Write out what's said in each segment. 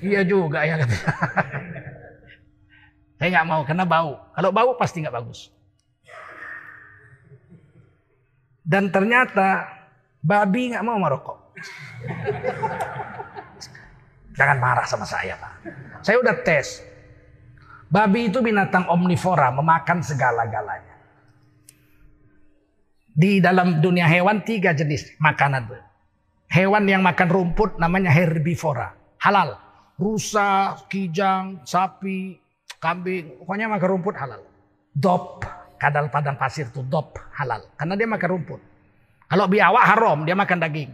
Iya juga ya katanya. Saya nggak mau karena bau. Kalau bau pasti nggak bagus. Dan ternyata babi nggak mau merokok. Jangan marah sama saya pak. Saya udah tes. Babi itu binatang omnivora, memakan segala-galanya. Di dalam dunia hewan tiga jenis makanan. Hewan yang makan rumput namanya herbivora, halal. Rusa, kijang, sapi, kambing, pokoknya makan rumput halal. Dop, kadal padang pasir itu dop halal, karena dia makan rumput. Kalau biawak haram, dia makan daging.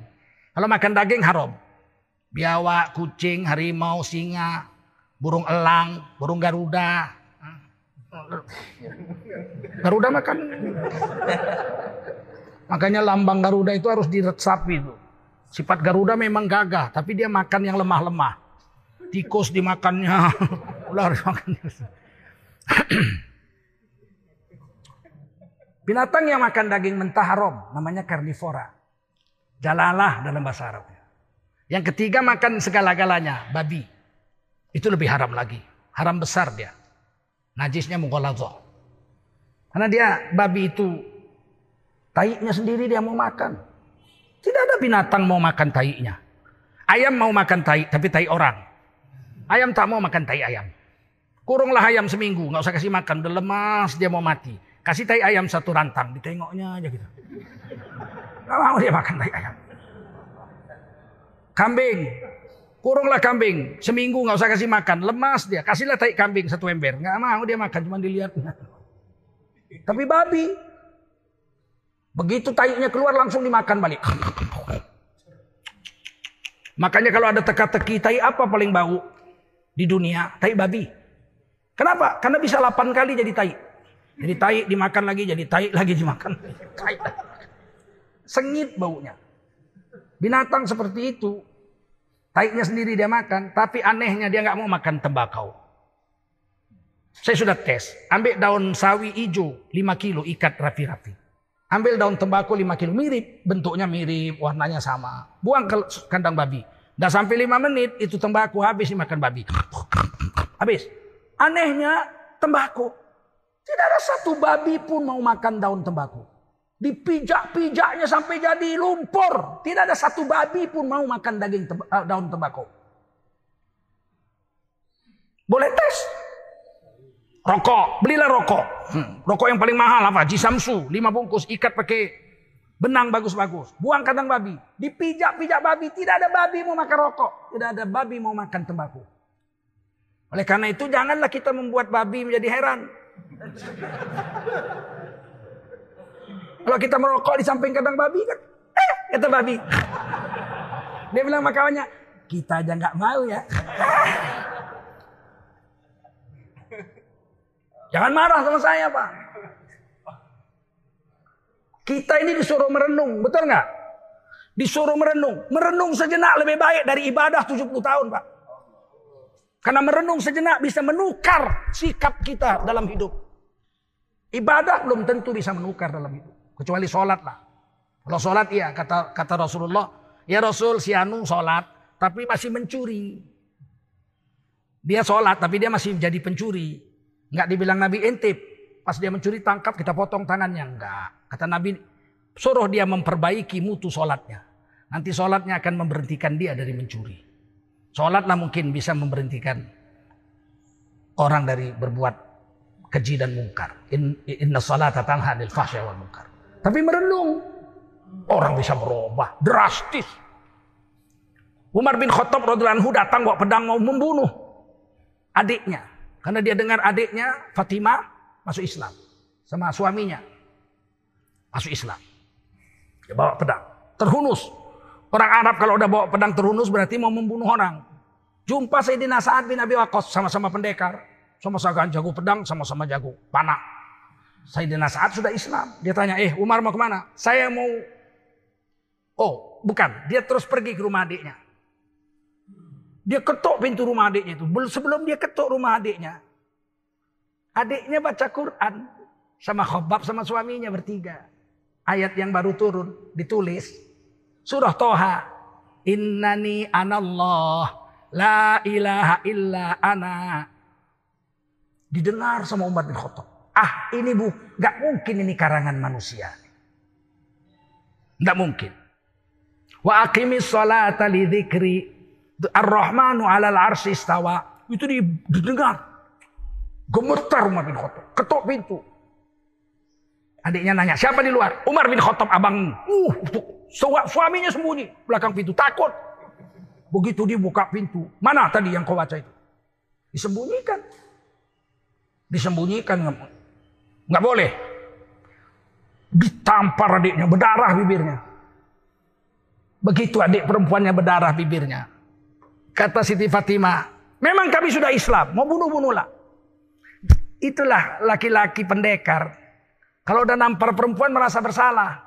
Kalau makan daging haram. Biawak, kucing, harimau, singa, burung elang, burung garuda. Garuda makan. Makanya lambang Garuda itu harus diresapi itu. Sifat Garuda memang gagah, tapi dia makan yang lemah-lemah. Tikus dimakannya, ular dimakannya. Binatang yang makan daging mentah haram namanya karnivora. Jalalah dalam bahasa Arab. Yang ketiga makan segala-galanya, babi. Itu lebih haram lagi. Haram besar dia. Najisnya mughaladhah. Karena dia babi itu taiknya sendiri dia mau makan. Tidak ada binatang mau makan taiknya. Ayam mau makan taik tapi taik orang. Ayam tak mau makan taik ayam. Kurunglah ayam seminggu, nggak usah kasih makan, udah lemas dia mau mati. Kasih tai ayam satu rantang, ditengoknya aja gitu. Gak mau dia makan tai ayam. Kambing, kurunglah kambing. Seminggu nggak usah kasih makan, lemas dia. Kasihlah tai kambing satu ember. Nggak mau dia makan, cuma dilihat. Tapi babi, begitu tainya keluar langsung dimakan balik. Makanya kalau ada teka-teki, tai apa paling bau di dunia? Tai babi. Kenapa? Karena bisa 8 kali jadi tai. Jadi tai dimakan lagi, jadi tai lagi dimakan. Tai. Sengit baunya. Binatang seperti itu. Taiknya sendiri dia makan, tapi anehnya dia nggak mau makan tembakau. Saya sudah tes, ambil daun sawi hijau 5 kilo ikat rapi-rapi. Ambil daun tembakau 5 kilo, mirip, bentuknya mirip, warnanya sama. Buang ke kandang babi. Dah sampai 5 menit, itu tembakau habis dimakan babi. Habis. Anehnya tembakau. Tidak ada satu babi pun mau makan daun tembakau. Dipijak-pijaknya sampai jadi lumpur. Tidak ada satu babi pun mau makan daging teba, uh, daun tembakau. Boleh tes. Rokok, belilah rokok. Hmm. Rokok yang paling mahal apa? Jisamsu, lima bungkus, ikat pakai benang bagus-bagus. Buang kandang babi. Dipijak-pijak babi. Tidak ada babi mau makan rokok. Tidak ada babi mau makan tembakau. Oleh karena itu janganlah kita membuat babi menjadi heran. Kalau kita merokok di samping kandang babi kan, eh kata babi. Dia bilang sama kawannya, kita aja nggak mau ya. Jangan marah sama saya pak. Kita ini disuruh merenung, betul nggak? Disuruh merenung. Merenung sejenak lebih baik dari ibadah 70 tahun pak. Karena merenung sejenak bisa menukar sikap kita dalam hidup. Ibadah belum tentu bisa menukar dalam hidup. Kecuali sholat lah. Kalau sholat iya kata kata Rasulullah. Ya Rasul si Anu sholat tapi masih mencuri. Dia sholat tapi dia masih jadi pencuri. Enggak dibilang Nabi intip. Pas dia mencuri tangkap kita potong tangannya. Enggak. Kata Nabi suruh dia memperbaiki mutu sholatnya. Nanti sholatnya akan memberhentikan dia dari mencuri. Sholatlah mungkin bisa memberhentikan orang dari berbuat keji dan mungkar. In, inna salata tanha wal mungkar. Tapi merenung. Orang bisa berubah drastis. Umar bin Khattab radhiyallahu anhu datang bawa pedang mau membunuh adiknya. Karena dia dengar adiknya Fatimah masuk Islam sama suaminya. Masuk Islam. Dia bawa pedang. Terhunus. Orang Arab kalau udah bawa pedang terhunus berarti mau membunuh orang. Jumpa Sayyidina Sa'ad bin Abi Waqqas sama-sama pendekar. Sama-sama jago pedang, sama-sama jago panah. Sayyidina Sa'ad sudah Islam. Dia tanya, eh Umar mau ke mana? Saya mau... Oh, bukan. Dia terus pergi ke rumah adiknya. Dia ketuk pintu rumah adiknya itu. Sebelum dia ketuk rumah adiknya. Adiknya baca Quran. Sama khobab sama suaminya bertiga. Ayat yang baru turun. Ditulis. Surah Toha. Innani anallah. La ilaha illa ana. Didengar sama Umar bin Khattab. Ah ini bu, gak mungkin ini karangan manusia. Gak mungkin. Wa aqimis salata li dzikri. Ar-Rahmanu alal arsi istawa. Itu didengar. Gemetar Umar bin Khattab. Ketok pintu. Adiknya nanya, siapa di luar? Umar bin Khattab abang. Uh, suaminya sembunyi. Belakang pintu. Takut. Begitu dibuka pintu. Mana tadi yang kau baca itu? Disembunyikan. Disembunyikan. Nggak boleh. Ditampar adiknya. Berdarah bibirnya. Begitu adik perempuannya berdarah bibirnya. Kata Siti Fatimah. Memang kami sudah Islam. Mau bunuh-bunuhlah. Itulah laki-laki pendekar. Kalau udah nampar perempuan merasa bersalah.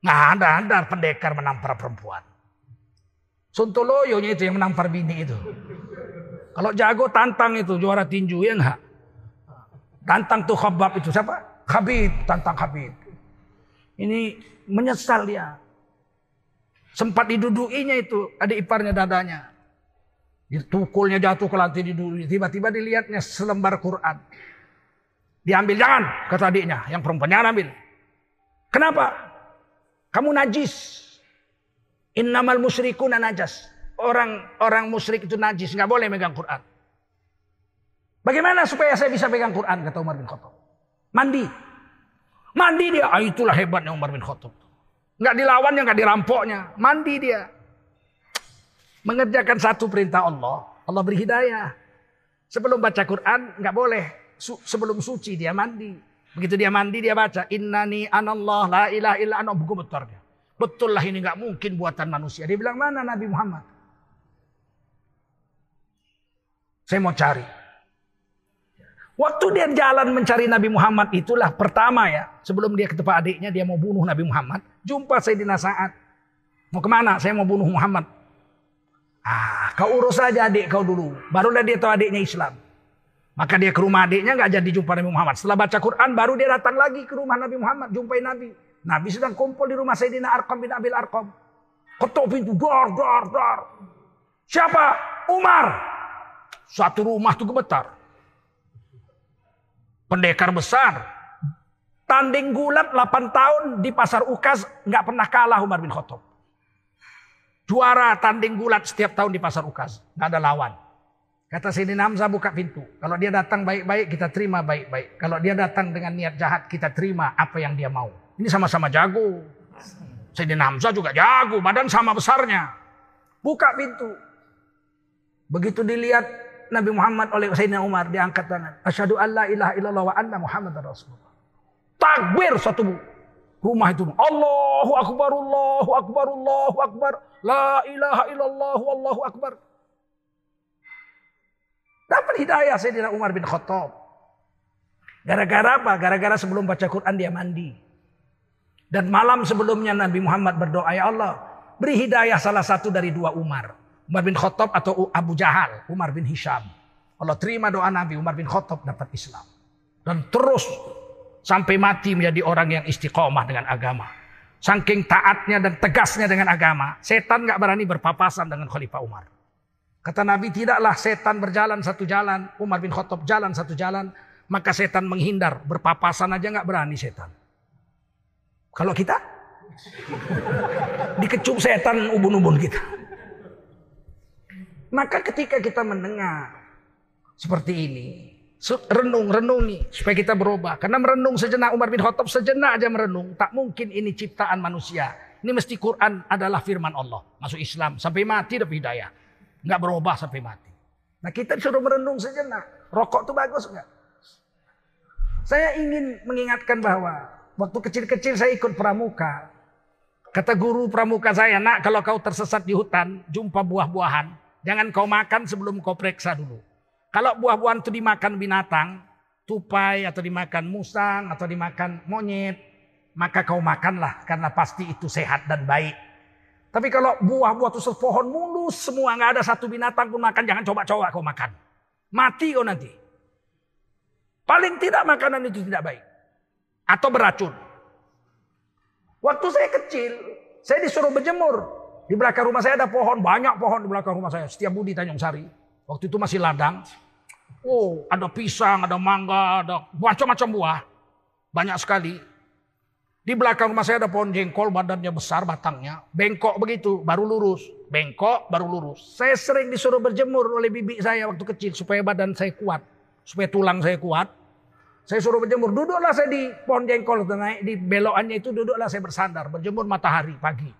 Nggak ada, ada pendekar menampar perempuan. Sontoloyonya itu yang menampar bini itu. Kalau jago tantang itu juara tinju ya enggak? Tantang tuh khabab itu siapa? Habib, tantang Habib. Ini menyesal dia. Sempat diduduinya itu adik iparnya dadanya. Ditukulnya jatuh ke lantai didudui. Tiba-tiba dilihatnya selembar Quran. Diambil jangan kata adiknya yang perempuan jangan ambil. Kenapa? Kamu najis. Innamal musyrikuna najas. Orang orang musyrik itu najis, nggak boleh megang Quran. Bagaimana supaya saya bisa pegang Quran kata Umar bin Khattab? Mandi. Mandi dia. Ah, itulah hebatnya Umar bin Khattab. Nggak dilawannya, nggak dirampoknya. Mandi dia. Mengerjakan satu perintah Allah. Allah beri hidayah. Sebelum baca Quran nggak boleh. Sebelum suci dia mandi. Begitu dia mandi dia baca. Innani anallah la ilaha illa ana buku betarnya. Betul lah ini nggak mungkin buatan manusia. Dia bilang mana Nabi Muhammad? Saya mau cari. Waktu dia jalan mencari Nabi Muhammad itulah pertama ya. Sebelum dia ke tempat adiknya dia mau bunuh Nabi Muhammad. Jumpa saya di Nasaat. Mau ke mana? Saya mau bunuh Muhammad. Ah, kau urus saja adik kau dulu. Barulah dia tahu adiknya Islam. Maka dia ke rumah adiknya nggak jadi jumpa Nabi Muhammad. Setelah baca Quran baru dia datang lagi ke rumah Nabi Muhammad. Jumpai Nabi. Nabi sedang kumpul di rumah Sayyidina Arqam bin Abil Arqam. Ketuk pintu, dar, dar, dar. Siapa? Umar. Satu rumah itu gemetar. Pendekar besar. Tanding gulat 8 tahun di pasar Ukas nggak pernah kalah Umar bin Khattab. Juara tanding gulat setiap tahun di pasar Ukas. Nggak ada lawan. Kata Sayyidina Hamzah buka pintu. Kalau dia datang baik-baik kita terima baik-baik. Kalau dia datang dengan niat jahat kita terima apa yang dia mau. Ini sama-sama jago. Sayyidina Hamzah juga jago, badan sama besarnya. Buka pintu. Begitu dilihat Nabi Muhammad oleh Sayyidina Umar diangkat tangan. Asyhadu alla ilaha illallah wa anna Muhammad Rasulullah. Takbir satu rumah itu. Allahu akbar, Allahu akbar, Allahu akbar. La ilaha illallah, Allahu akbar. Dapat hidayah Sayyidina Umar bin Khattab. Gara-gara apa? Gara-gara sebelum baca Quran dia mandi. Dan malam sebelumnya Nabi Muhammad berdoa, ya Allah, beri hidayah salah satu dari dua Umar. Umar bin Khattab atau Abu Jahal, Umar bin Hisham. Allah terima doa Nabi, Umar bin Khattab dapat Islam. Dan terus sampai mati menjadi orang yang istiqomah dengan agama. Saking taatnya dan tegasnya dengan agama, setan nggak berani berpapasan dengan Khalifah Umar. Kata Nabi, tidaklah setan berjalan satu jalan, Umar bin Khattab jalan satu jalan, maka setan menghindar, berpapasan aja nggak berani setan. Kalau kita dikecup setan ubun-ubun kita. Maka ketika kita mendengar seperti ini, renung, renungi supaya kita berubah. Karena merenung sejenak Umar bin Khattab sejenak aja merenung, tak mungkin ini ciptaan manusia. Ini mesti Quran adalah firman Allah. Masuk Islam sampai mati dapat hidayah. Nggak berubah sampai mati. Nah kita disuruh merenung sejenak. Rokok itu bagus nggak? Saya ingin mengingatkan bahwa Waktu kecil-kecil saya ikut pramuka. Kata guru pramuka saya, nak kalau kau tersesat di hutan, jumpa buah-buahan. Jangan kau makan sebelum kau periksa dulu. Kalau buah-buahan itu dimakan binatang, tupai atau dimakan musang atau dimakan monyet, maka kau makanlah karena pasti itu sehat dan baik. Tapi kalau buah-buah itu sepohon mulus semua nggak ada satu binatang pun makan, jangan coba-coba kau makan. Mati kau nanti. Paling tidak makanan itu tidak baik atau beracun. Waktu saya kecil, saya disuruh berjemur. Di belakang rumah saya ada pohon, banyak pohon di belakang rumah saya. Setiap Budi Tanjung Sari. Waktu itu masih ladang. Oh, ada pisang, ada mangga, ada macam-macam buah. Banyak sekali. Di belakang rumah saya ada pohon jengkol, badannya besar, batangnya. Bengkok begitu, baru lurus. Bengkok, baru lurus. Saya sering disuruh berjemur oleh bibi saya waktu kecil. Supaya badan saya kuat. Supaya tulang saya kuat. Saya suruh berjemur. Duduklah saya di pohon jengkol. Naik di belokannya itu duduklah saya bersandar. Berjemur matahari pagi.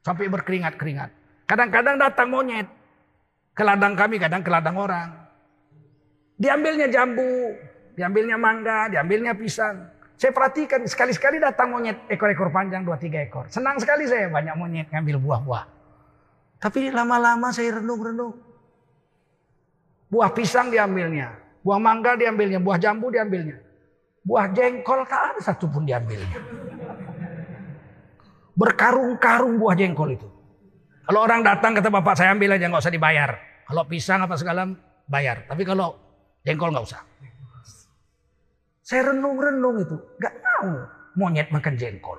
Sampai berkeringat-keringat. Kadang-kadang datang monyet. Ke ladang kami, kadang ke ladang orang. Diambilnya jambu. Diambilnya mangga, diambilnya pisang. Saya perhatikan sekali-sekali datang monyet ekor-ekor panjang dua tiga ekor. Senang sekali saya banyak monyet ngambil buah-buah. Tapi lama-lama saya renung-renung. Buah pisang diambilnya, buah mangga diambilnya, buah jambu diambilnya. Buah jengkol tak ada satupun diambilnya. Berkarung-karung buah jengkol itu. Kalau orang datang kata bapak saya ambil aja nggak usah dibayar. Kalau pisang apa segala bayar. Tapi kalau jengkol nggak usah. Saya renung-renung itu. Gak tahu monyet makan jengkol.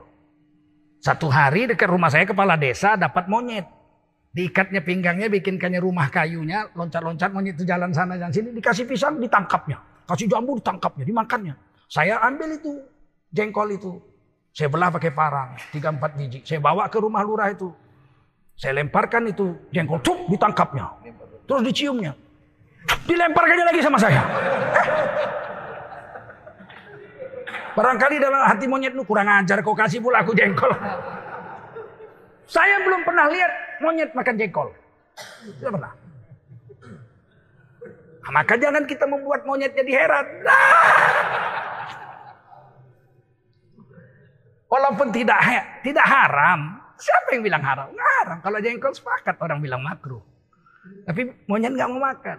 Satu hari dekat rumah saya kepala desa dapat monyet. Diikatnya pinggangnya, bikinkannya rumah kayunya, loncat-loncat monyet itu jalan sana dan sini, dikasih pisang, ditangkapnya. Kasih jambu, ditangkapnya, dimakannya. Saya ambil itu, jengkol itu. Saya belah pakai parang, tiga empat biji. Saya bawa ke rumah lurah itu. Saya lemparkan itu jengkol, cuk, ditangkapnya. Terus diciumnya. Dilemparkannya lagi sama saya. Barangkali dalam hati monyet lu kurang ajar kau kasih pula aku jengkol. Saya belum pernah lihat monyet makan jengkol. Tidak pernah. Nah, maka jangan kita membuat monyet jadi heran. Walaupun tidak tidak haram, siapa yang bilang haram? Nggak haram. Kalau jengkol sepakat orang bilang makruh. Tapi monyet nggak mau makan.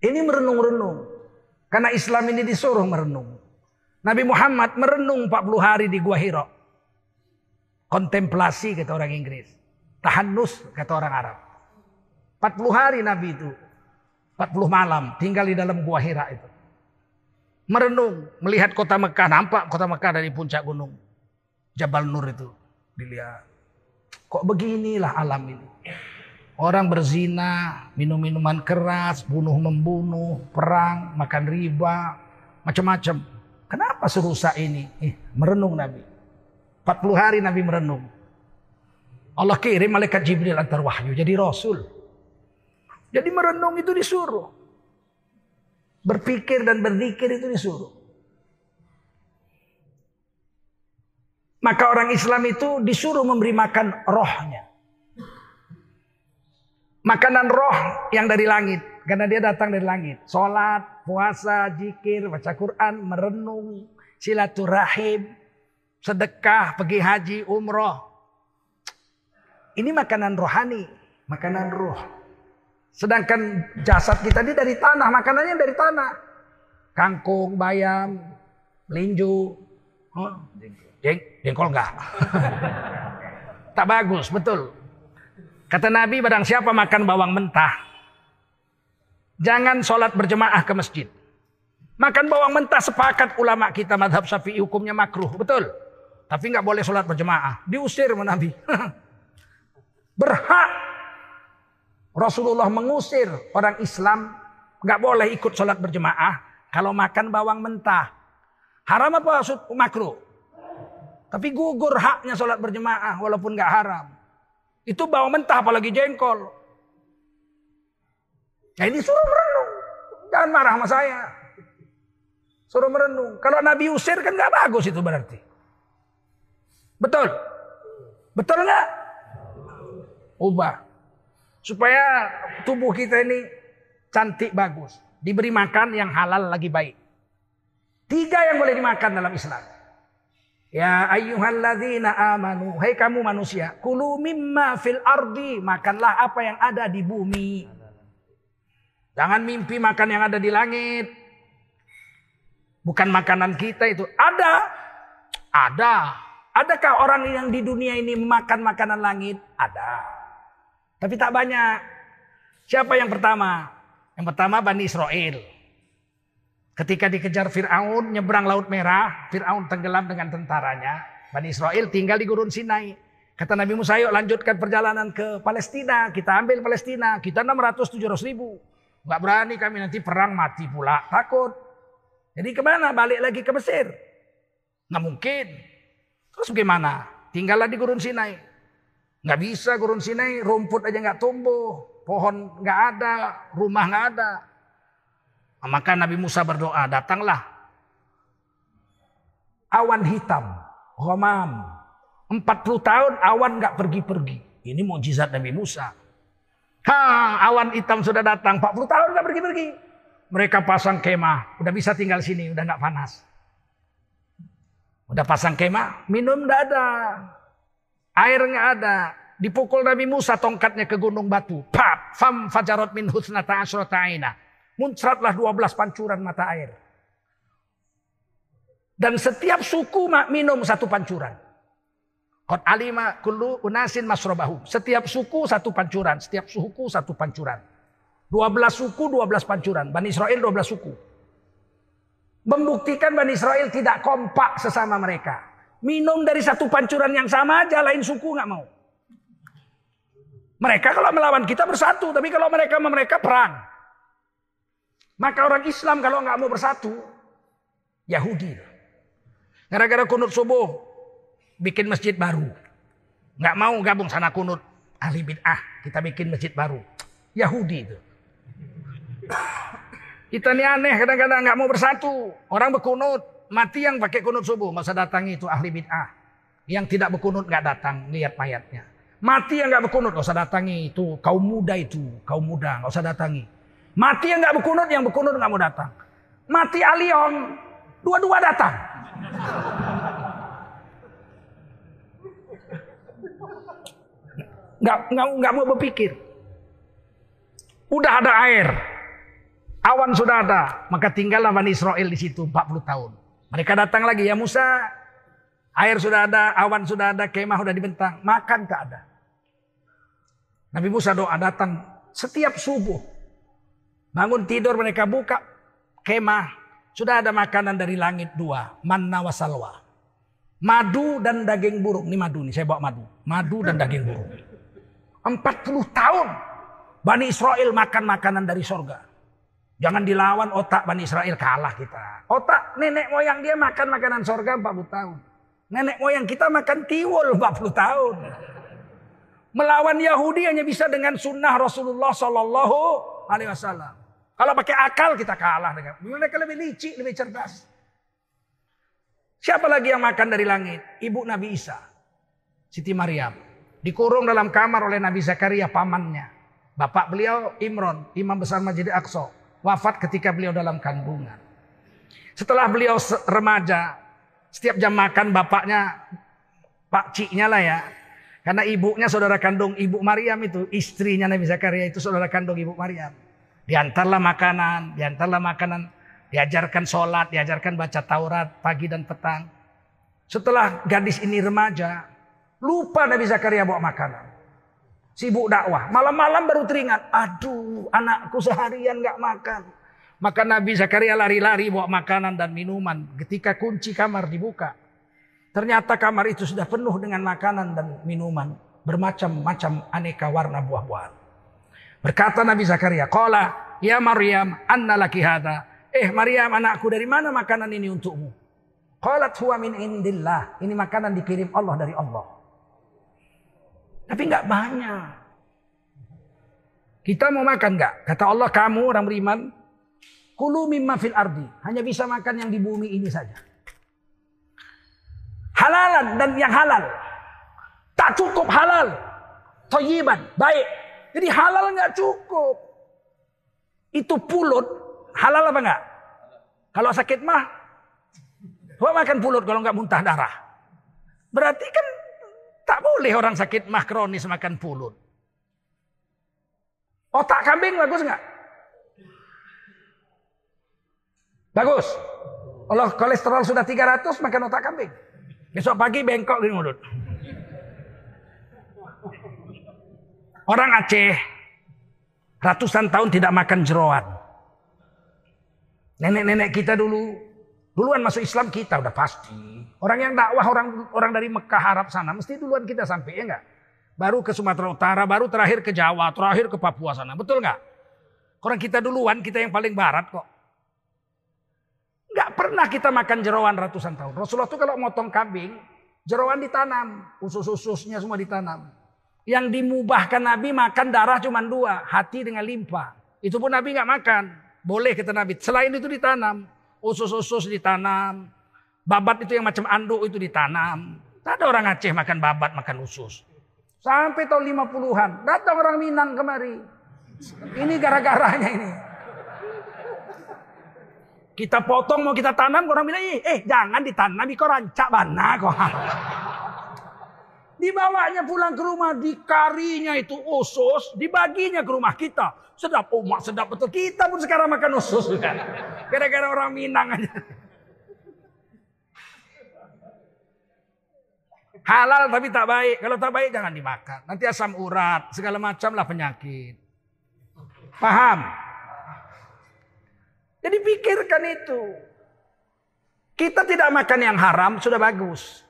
Ini merenung-renung. Karena Islam ini disuruh merenung. Nabi Muhammad merenung 40 hari di Gua Hiro. Kontemplasi kata orang Inggris. Tahannus kata orang Arab. 40 hari Nabi itu. 40 malam tinggal di dalam Gua Hira itu. Merenung, melihat kota Mekah, nampak kota Mekah dari puncak gunung. Jabal Nur itu dilihat. Kok beginilah alam ini. Orang berzina, minum minuman keras, bunuh membunuh, perang, makan riba, macam-macam. Kenapa serusak ini? Eh, merenung Nabi. 40 hari Nabi merenung. Allah kirim malaikat Jibril antar wahyu jadi rasul. Jadi merenung itu disuruh. Berpikir dan berzikir itu disuruh. Maka orang Islam itu disuruh memberi makan rohnya. Makanan roh yang dari langit. Karena dia datang dari langit. Sholat, puasa, jikir, baca Quran, merenung, silaturahim, sedekah, pergi haji, umroh. Ini makanan rohani, makanan roh. Sedangkan jasad kita ini dari tanah, makanannya dari tanah. Kangkung, bayam, linju, oh, jeng, jengkol enggak. tak bagus, betul. Kata Nabi barang siapa makan bawang mentah. Jangan sholat berjemaah ke masjid. Makan bawang mentah sepakat ulama kita madhab syafi'i hukumnya makruh. Betul. Tapi nggak boleh sholat berjemaah. Diusir sama Nabi. Berhak Rasulullah mengusir orang Islam nggak boleh ikut sholat berjemaah kalau makan bawang mentah. Haram apa makruh? Tapi gugur haknya sholat berjemaah walaupun nggak haram. Itu bawang mentah apalagi jengkol. Nah ini suruh merenung. Jangan marah sama saya. Suruh merenung. Kalau Nabi usir kan gak bagus itu berarti. Betul? Betul nggak? Ubah. Supaya tubuh kita ini cantik bagus. Diberi makan yang halal lagi baik. Tiga yang boleh dimakan dalam Islam. Ya ayyuhalladzina amanu. Hai kamu manusia. Kulu mimma fil ardi. Makanlah apa yang ada di bumi. Jangan mimpi makan yang ada di langit. Bukan makanan kita itu. Ada. Ada. Adakah orang yang di dunia ini makan makanan langit? Ada. Tapi tak banyak. Siapa yang pertama? Yang pertama Bani Israel. Ketika dikejar Fir'aun, nyebrang Laut Merah, Fir'aun tenggelam dengan tentaranya. Bani Israel tinggal di gurun Sinai. Kata Nabi Musa, ayo lanjutkan perjalanan ke Palestina. Kita ambil Palestina. Kita 600-700 ribu. Gak berani kami nanti perang mati pula. Takut. Jadi ke mana? Balik lagi ke Mesir. Nggak mungkin. Terus gimana? Tinggallah di Gurun Sinai. Nggak bisa Gurun Sinai. Rumput aja nggak tumbuh. Pohon nggak ada. Rumah nggak ada. Maka Nabi Musa berdoa. Datanglah. Awan hitam. Ghamam 40 tahun awan nggak pergi-pergi. Ini mujizat Nabi Musa. Ha, awan hitam sudah datang. 40 tahun nggak pergi-pergi. Mereka pasang kemah. Udah bisa tinggal sini. Udah nggak panas. Udah pasang kemah. Minum nggak ada. Air nggak ada. Dipukul Nabi Musa tongkatnya ke gunung batu. Pap. Fam fajarot min husnata asrota. Muncratlah 12 pancuran mata air. Dan setiap suku minum satu pancuran. Qad alima kullu unasin masrobahu. Setiap suku satu pancuran, setiap suku satu pancuran. 12 suku, 12 pancuran. Bani Israel 12 suku. Membuktikan Bani Israel tidak kompak sesama mereka. Minum dari satu pancuran yang sama aja, lain suku nggak mau. Mereka kalau melawan kita bersatu, tapi kalau mereka mereka perang. Maka orang Islam kalau nggak mau bersatu, Yahudi. Gara-gara kunut subuh, bikin masjid baru. Nggak mau gabung sana kunut. Ahli bid'ah. Kita bikin masjid baru. Yahudi itu. Kita ini aneh kadang-kadang nggak mau bersatu. Orang berkunut. Mati yang pakai kunut subuh. Masa datangi itu ahli bid'ah. Yang tidak berkunut nggak datang. Lihat mayatnya. Mati yang nggak berkunut nggak usah datangi itu kaum muda itu kaum muda nggak usah datangi. Mati yang nggak berkunut yang berkunut nggak mau datang. Mati alion dua-dua datang. nggak nggak nggak mau berpikir. Udah ada air, awan sudah ada, maka tinggallah Bani Israel di situ 40 tahun. Mereka datang lagi ya Musa, air sudah ada, awan sudah ada, kemah sudah dibentang, makan tak ada. Nabi Musa doa datang setiap subuh. Bangun tidur mereka buka kemah. Sudah ada makanan dari langit dua. Manna wasalwa. Madu dan daging burung. Ini madu nih saya bawa madu. Madu dan daging burung. 40 tahun Bani Israel makan makanan dari sorga. Jangan dilawan otak Bani Israel kalah kita. Otak nenek moyang dia makan makanan sorga 40 tahun. Nenek moyang kita makan tiwul 40 tahun. Melawan Yahudi hanya bisa dengan sunnah Rasulullah Sallallahu Alaihi Wasallam. Kalau pakai akal kita kalah dengan mereka lebih licik, lebih cerdas. Siapa lagi yang makan dari langit? Ibu Nabi Isa, Siti Maryam. Dikurung dalam kamar oleh Nabi Zakaria pamannya. Bapak beliau Imron, imam besar Masjid Aqsa. Wafat ketika beliau dalam kandungan. Setelah beliau remaja, setiap jam makan bapaknya, pak ciknya lah ya. Karena ibunya saudara kandung ibu Maryam itu, istrinya Nabi Zakaria itu saudara kandung ibu Maryam. Diantarlah makanan, diantarlah makanan, diajarkan sholat, diajarkan baca Taurat pagi dan petang. Setelah gadis ini remaja, Lupa Nabi Zakaria bawa makanan. Sibuk dakwah. Malam-malam baru teringat. Aduh anakku seharian gak makan. Maka Nabi Zakaria lari-lari bawa makanan dan minuman. Ketika kunci kamar dibuka. Ternyata kamar itu sudah penuh dengan makanan dan minuman. Bermacam-macam aneka warna buah-buahan. Berkata Nabi Zakaria. Qala ya Maryam anna laki hada. Eh Maryam anakku dari mana makanan ini untukmu? Qalat huwa min indillah. Ini makanan dikirim Allah dari Allah. Tapi nggak banyak. Kita mau makan nggak? Kata Allah kamu orang beriman. Kulu mimma fil ardi. Hanya bisa makan yang di bumi ini saja. Halalan dan yang halal. Tak cukup halal. Toyiban. Baik. Jadi halal nggak cukup. Itu pulut. Halal apa nggak? Kalau sakit mah. Gua makan pulut kalau nggak muntah darah. Berarti kan Tak boleh orang sakit mah kronis makan pulut. Otak kambing bagus nggak? Bagus. Kalau kolesterol sudah 300 makan otak kambing. Besok pagi bengkok di mulut. Orang Aceh ratusan tahun tidak makan jeroan. Nenek-nenek kita dulu Duluan masuk Islam kita udah pasti. Orang yang dakwah orang orang dari Mekah Arab sana mesti duluan kita sampai ya enggak? Baru ke Sumatera Utara, baru terakhir ke Jawa, terakhir ke Papua sana. Betul enggak? Orang kita duluan, kita yang paling barat kok. Enggak pernah kita makan jerawan ratusan tahun. Rasulullah itu kalau motong kambing, jerawan ditanam. Usus-ususnya semua ditanam. Yang dimubahkan Nabi makan darah cuma dua. Hati dengan limpa. Itu pun Nabi nggak makan. Boleh kita Nabi. Selain itu ditanam. Usus-usus ditanam. Babat itu yang macam anduk itu ditanam. Tak ada orang Aceh makan babat, makan usus. Sampai tahun 50-an. Datang orang Minang kemari. Ini gara-garanya ini. Kita potong mau kita tanam, orang bilang, eh jangan ditanam, kok rancak bana kok. Dibawanya pulang ke rumah, dikarinya itu usus, dibaginya ke rumah kita. Sedap, umat sedap betul. Kita pun sekarang makan usus. Gara-gara orang Minang aja. Halal tapi tak baik. Kalau tak baik jangan dimakan. Nanti asam urat, segala macam lah penyakit. Paham? Jadi pikirkan itu. Kita tidak makan yang haram sudah bagus.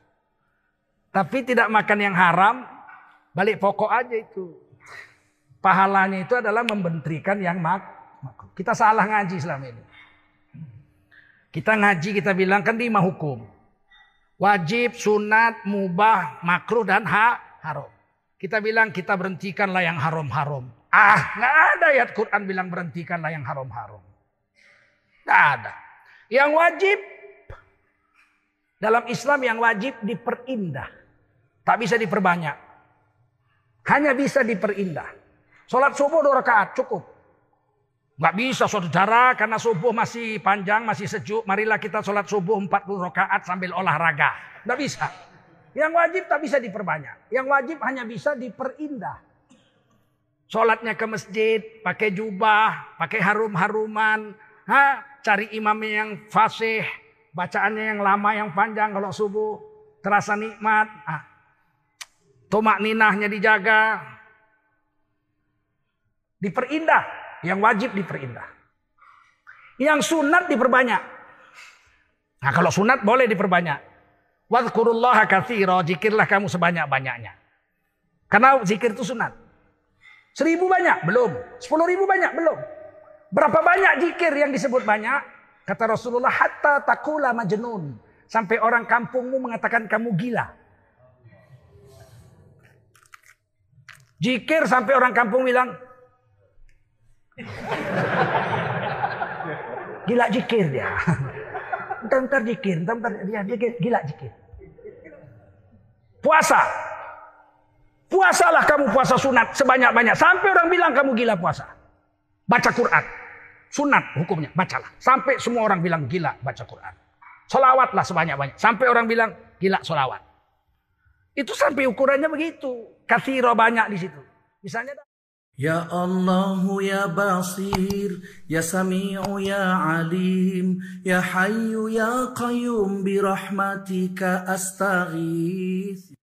Tapi tidak makan yang haram, balik pokok aja itu. Pahalanya itu adalah membentrikan yang mak. Kita salah ngaji selama ini. Kita ngaji kita bilang kan lima hukum. Wajib, sunat, mubah, makruh dan ha, haram. Kita bilang kita berhentikanlah yang haram-haram. Ah, nggak ada ayat Quran bilang berhentikanlah yang haram-haram. Nggak ada. Yang wajib dalam Islam yang wajib diperindah. Tak bisa diperbanyak. Hanya bisa diperindah. Sholat subuh dua rakaat cukup. Gak bisa saudara karena subuh masih panjang, masih sejuk. Marilah kita sholat subuh 40 rakaat sambil olahraga. Gak bisa. Yang wajib tak bisa diperbanyak. Yang wajib hanya bisa diperindah. Sholatnya ke masjid, pakai jubah, pakai harum-haruman. Ha? Cari imamnya yang fasih, bacaannya yang lama, yang panjang kalau subuh. Terasa nikmat. Ah, Tomak ninahnya dijaga. Diperindah. Yang wajib diperindah. Yang sunat diperbanyak. Nah kalau sunat boleh diperbanyak. Wadkurullaha kathira. Jikirlah kamu sebanyak-banyaknya. Karena zikir itu sunat. Seribu banyak? Belum. Sepuluh ribu banyak? Belum. Berapa banyak zikir yang disebut banyak? Kata Rasulullah, hatta takula majnun. Sampai orang kampungmu mengatakan kamu gila. Jikir sampai orang kampung bilang, gila jikir dia. Entar-entar jikir, entar-entar dia, dia gila jikir. Puasa. Puasalah kamu puasa sunat sebanyak-banyak. Sampai orang bilang kamu gila puasa. Baca Quran. Sunat hukumnya, bacalah. Sampai semua orang bilang gila baca Quran. Solawatlah sebanyak-banyak. Sampai orang bilang gila solawat. Itu sampai ukurannya begitu. Kathiro banyak di situ. Misalnya Ya Allah ya Basir Ya Sami'u ya Alim Ya Hayyu ya Qayyum Birahmatika astaghith